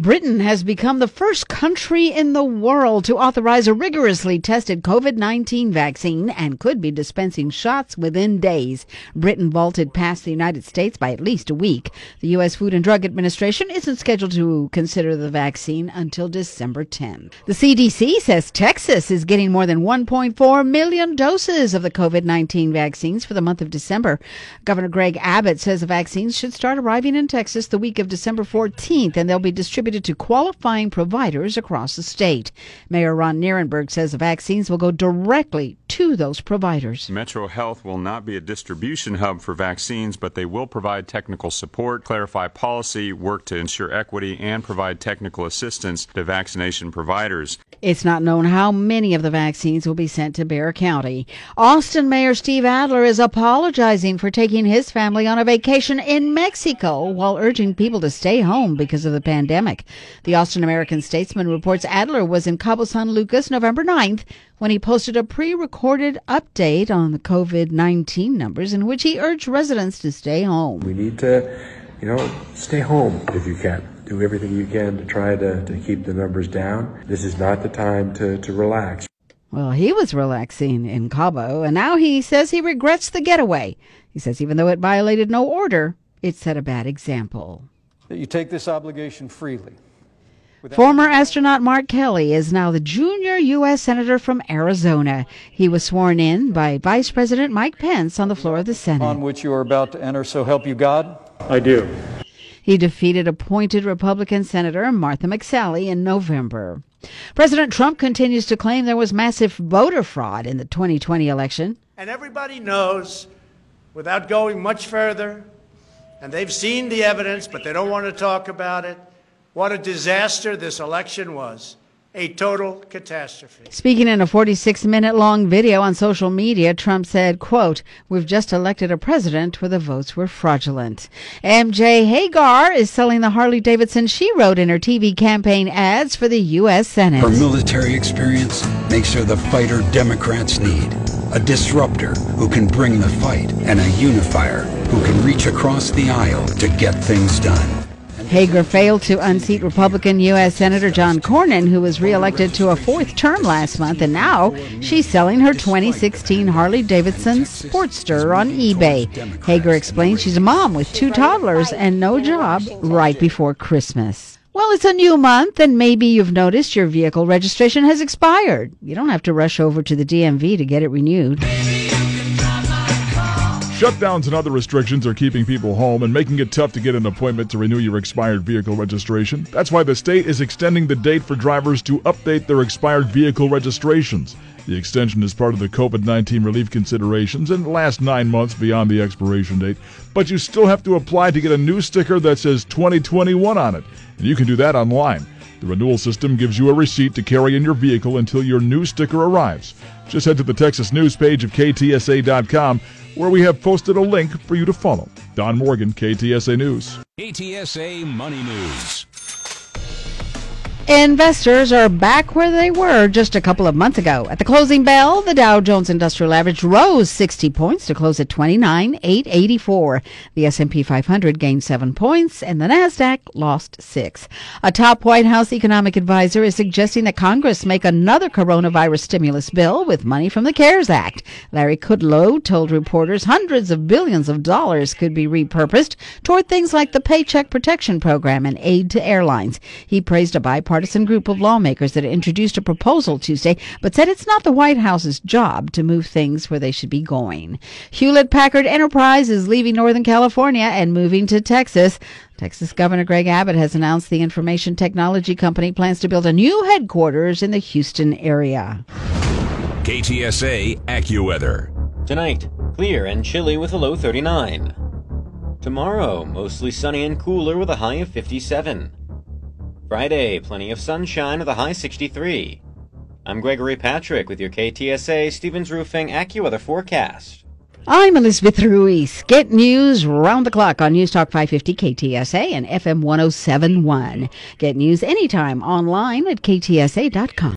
Britain has become the first country in the world to authorize a rigorously tested COVID 19 vaccine and could be dispensing shots within days. Britain vaulted past the United States by at least a week. The U.S. Food and Drug Administration isn't scheduled to consider the vaccine until December 10. The CDC says Texas is getting more than 1.4 million doses of the COVID 19 vaccines for the month of December. Governor Greg Abbott says the vaccines should start arriving in Texas the week of December 14th and they'll be distributed distributed to qualifying providers across the state. Mayor Ron Nirenberg says the vaccines will go directly to those providers. Metro Health will not be a distribution hub for vaccines, but they will provide technical support, clarify policy, work to ensure equity, and provide technical assistance to vaccination providers. It's not known how many of the vaccines will be sent to Bexar County. Austin Mayor Steve Adler is apologizing for taking his family on a vacation in Mexico while urging people to stay home because of the pandemic. The Austin American Statesman reports Adler was in Cabo San Lucas November 9th when he posted a pre recorded update on the COVID 19 numbers in which he urged residents to stay home. We need to, you know, stay home if you can. Do everything you can to try to, to keep the numbers down. This is not the time to, to relax. Well, he was relaxing in Cabo, and now he says he regrets the getaway. He says even though it violated no order, it set a bad example. That you take this obligation freely. Former astronaut Mark Kelly is now the junior U.S. Senator from Arizona. He was sworn in by Vice President Mike Pence on the floor of the Senate. On which you are about to enter, so help you God? I do. He defeated appointed Republican Senator Martha McSally in November. President Trump continues to claim there was massive voter fraud in the 2020 election. And everybody knows, without going much further, and they've seen the evidence, but they don't want to talk about it what a disaster this election was. A total catastrophe. Speaking in a 46 minute long video on social media, Trump said, quote, We've just elected a president where the votes were fraudulent. MJ Hegar is selling the Harley Davidson she rode in her TV campaign ads for the U.S. Senate. Her military experience makes her the fighter Democrats need. A disruptor who can bring the fight, and a unifier who can reach across the aisle to get things done. Hegar failed to unseat Republican U.S. Senator John Cornyn, who was reelected to a fourth term last month, and now she's selling her 2016 Harley Davidson Sportster on eBay. Hegar explains she's a mom with two toddlers and no job right before Christmas. Well, it's a new month, and maybe you've noticed your vehicle registration has expired. You don't have to rush over to the DMV to get it renewed. Shutdowns and other restrictions are keeping people home and making it tough to get an appointment to renew your expired vehicle registration. That's why the state is extending the date for drivers to update their expired vehicle registrations. The extension is part of the COVID 19 relief considerations and lasts nine months beyond the expiration date. But you still have to apply to get a new sticker that says 2021 on it, and you can do that online. The renewal system gives you a receipt to carry in your vehicle until your new sticker arrives. Just head to the Texas News page of KTSA.com where we have posted a link for you to follow. Don Morgan, KTSA News. KTSA Money News. Investors are back where they were just a couple of months ago. At the closing bell, the Dow Jones Industrial Average rose 60 points to close at 29,884. The S&P 500 gained 7 points and the Nasdaq lost 6. A top White House economic advisor is suggesting that Congress make another coronavirus stimulus bill with money from the CARES Act. Larry Kudlow told reporters hundreds of billions of dollars could be repurposed toward things like the Paycheck Protection Program and aid to airlines. He praised a bipartisan bipartisan group of lawmakers that introduced a proposal Tuesday, but said it's not the White House's job to move things where they should be going. Hewlett Packard Enterprise is leaving Northern California and moving to Texas. Texas Governor Greg Abbott has announced the information technology company plans to build a new headquarters in the Houston area. KTSA AccuWeather. Tonight, clear and chilly with a low 39. Tomorrow, mostly sunny and cooler with a high of 57. Friday, plenty of sunshine with a high 63. I'm Gregory Patrick with your KTSA Stevens Roofing AccuWeather forecast. I'm Elizabeth Ruiz. Get news round the clock on News Talk 550 KTSA and FM 1071. Get news anytime online at ktsa.com.